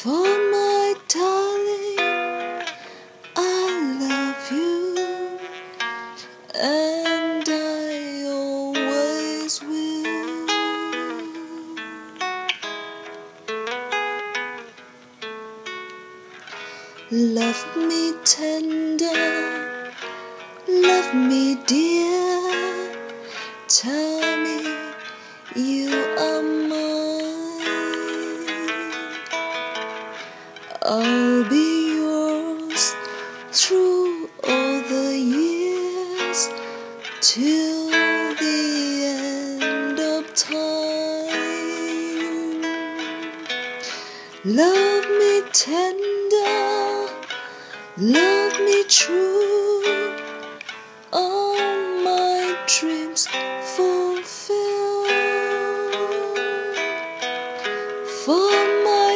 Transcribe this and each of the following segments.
For my darling, I love you, and I always will. Love me tender, love me dear. Tell me you I'll be yours through all the years till the end of time. Love me tender, love me true, all my dreams fulfill. For my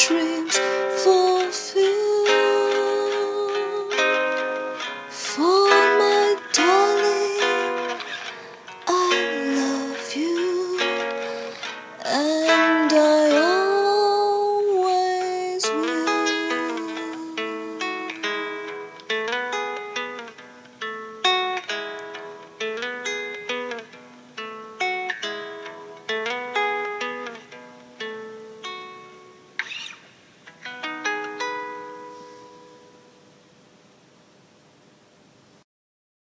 true.